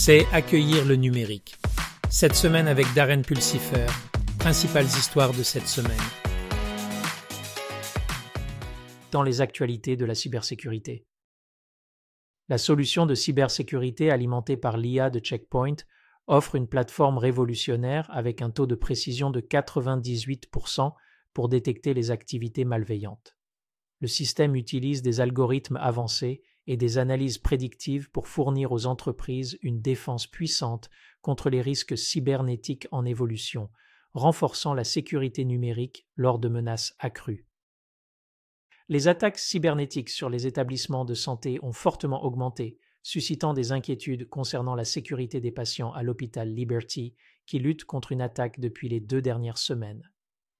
c'est accueillir le numérique. Cette semaine avec Darren Pulsifer, principales histoires de cette semaine. Dans les actualités de la cybersécurité. La solution de cybersécurité alimentée par l'IA de Checkpoint offre une plateforme révolutionnaire avec un taux de précision de 98% pour détecter les activités malveillantes. Le système utilise des algorithmes avancés et des analyses prédictives pour fournir aux entreprises une défense puissante contre les risques cybernétiques en évolution, renforçant la sécurité numérique lors de menaces accrues. Les attaques cybernétiques sur les établissements de santé ont fortement augmenté, suscitant des inquiétudes concernant la sécurité des patients à l'hôpital Liberty, qui lutte contre une attaque depuis les deux dernières semaines.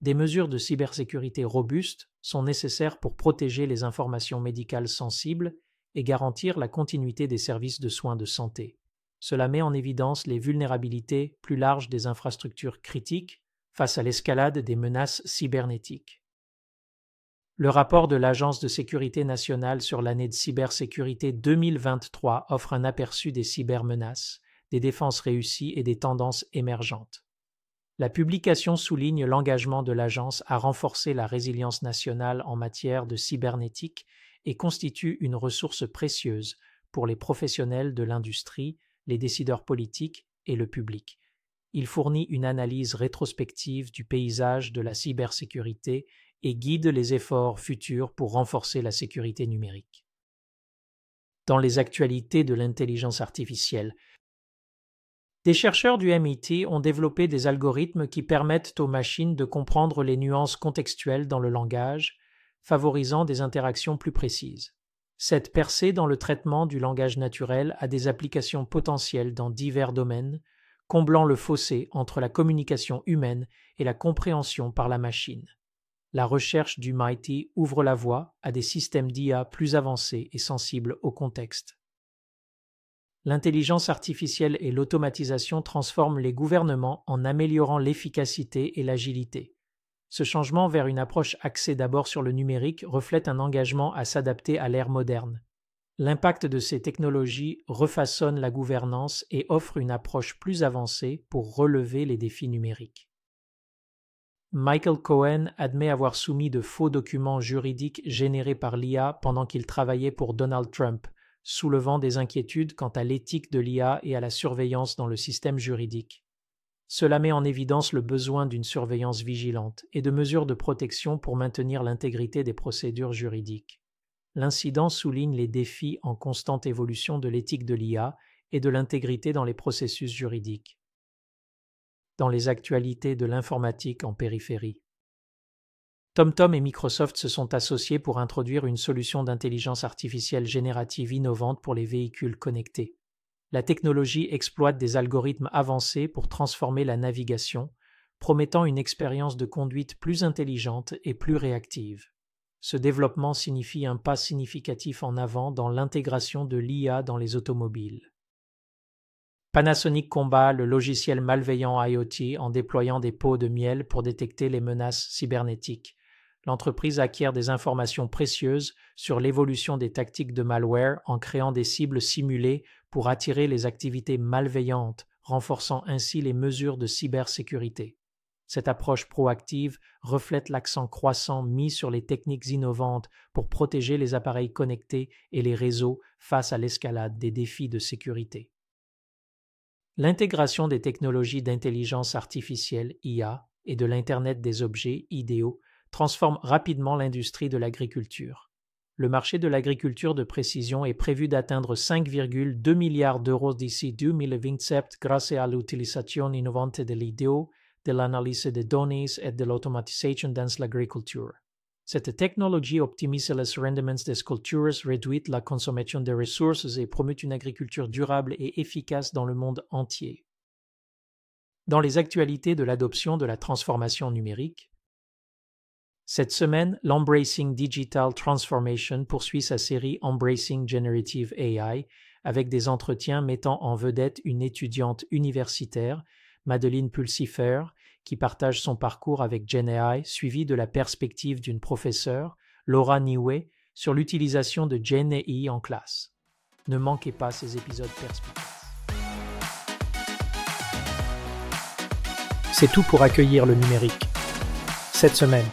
Des mesures de cybersécurité robustes sont nécessaires pour protéger les informations médicales sensibles et garantir la continuité des services de soins de santé. Cela met en évidence les vulnérabilités plus larges des infrastructures critiques face à l'escalade des menaces cybernétiques. Le rapport de l'Agence de sécurité nationale sur l'année de cybersécurité 2023 offre un aperçu des cybermenaces, des défenses réussies et des tendances émergentes. La publication souligne l'engagement de l'agence à renforcer la résilience nationale en matière de cybernétique et constitue une ressource précieuse pour les professionnels de l'industrie, les décideurs politiques et le public. Il fournit une analyse rétrospective du paysage de la cybersécurité et guide les efforts futurs pour renforcer la sécurité numérique. Dans les actualités de l'intelligence artificielle, des chercheurs du MIT ont développé des algorithmes qui permettent aux machines de comprendre les nuances contextuelles dans le langage, favorisant des interactions plus précises. Cette percée dans le traitement du langage naturel a des applications potentielles dans divers domaines, comblant le fossé entre la communication humaine et la compréhension par la machine. La recherche du MIT ouvre la voie à des systèmes d'IA plus avancés et sensibles au contexte. L'intelligence artificielle et l'automatisation transforment les gouvernements en améliorant l'efficacité et l'agilité. Ce changement vers une approche axée d'abord sur le numérique reflète un engagement à s'adapter à l'ère moderne. L'impact de ces technologies refaçonne la gouvernance et offre une approche plus avancée pour relever les défis numériques. Michael Cohen admet avoir soumis de faux documents juridiques générés par l'IA pendant qu'il travaillait pour Donald Trump, soulevant des inquiétudes quant à l'éthique de l'IA et à la surveillance dans le système juridique. Cela met en évidence le besoin d'une surveillance vigilante et de mesures de protection pour maintenir l'intégrité des procédures juridiques. L'incident souligne les défis en constante évolution de l'éthique de l'IA et de l'intégrité dans les processus juridiques. Dans les actualités de l'informatique en périphérie. TomTom et Microsoft se sont associés pour introduire une solution d'intelligence artificielle générative innovante pour les véhicules connectés la technologie exploite des algorithmes avancés pour transformer la navigation, promettant une expérience de conduite plus intelligente et plus réactive. Ce développement signifie un pas significatif en avant dans l'intégration de l'IA dans les automobiles. Panasonic combat le logiciel malveillant IoT en déployant des pots de miel pour détecter les menaces cybernétiques. L'entreprise acquiert des informations précieuses sur l'évolution des tactiques de malware en créant des cibles simulées pour attirer les activités malveillantes, renforçant ainsi les mesures de cybersécurité. Cette approche proactive reflète l'accent croissant mis sur les techniques innovantes pour protéger les appareils connectés et les réseaux face à l'escalade des défis de sécurité. L'intégration des technologies d'intelligence artificielle IA et de l'Internet des objets IDEO transforme rapidement l'industrie de l'agriculture le marché de l'agriculture de précision est prévu d'atteindre 5,2 milliards d'euros d'ici 2027 grâce à l'utilisation innovante de l'idéo, de l'analyse des données et de l'automatisation dans l'agriculture. Cette technologie optimise les rendements des cultures, réduit la consommation de ressources et promeut une agriculture durable et efficace dans le monde entier. Dans les actualités de l'adoption de la transformation numérique, cette semaine, l'Embracing Digital Transformation poursuit sa série Embracing Generative AI avec des entretiens mettant en vedette une étudiante universitaire, Madeleine Pulsifer, qui partage son parcours avec GenAI, suivi de la perspective d'une professeure, Laura Niwe, sur l'utilisation de GenAI en classe. Ne manquez pas ces épisodes perspicaces. C'est tout pour accueillir le numérique. Cette semaine,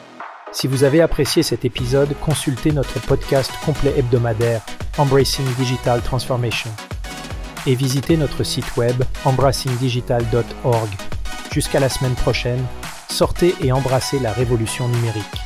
si vous avez apprécié cet épisode, consultez notre podcast complet hebdomadaire Embracing Digital Transformation et visitez notre site web embracingdigital.org. Jusqu'à la semaine prochaine, sortez et embrassez la révolution numérique.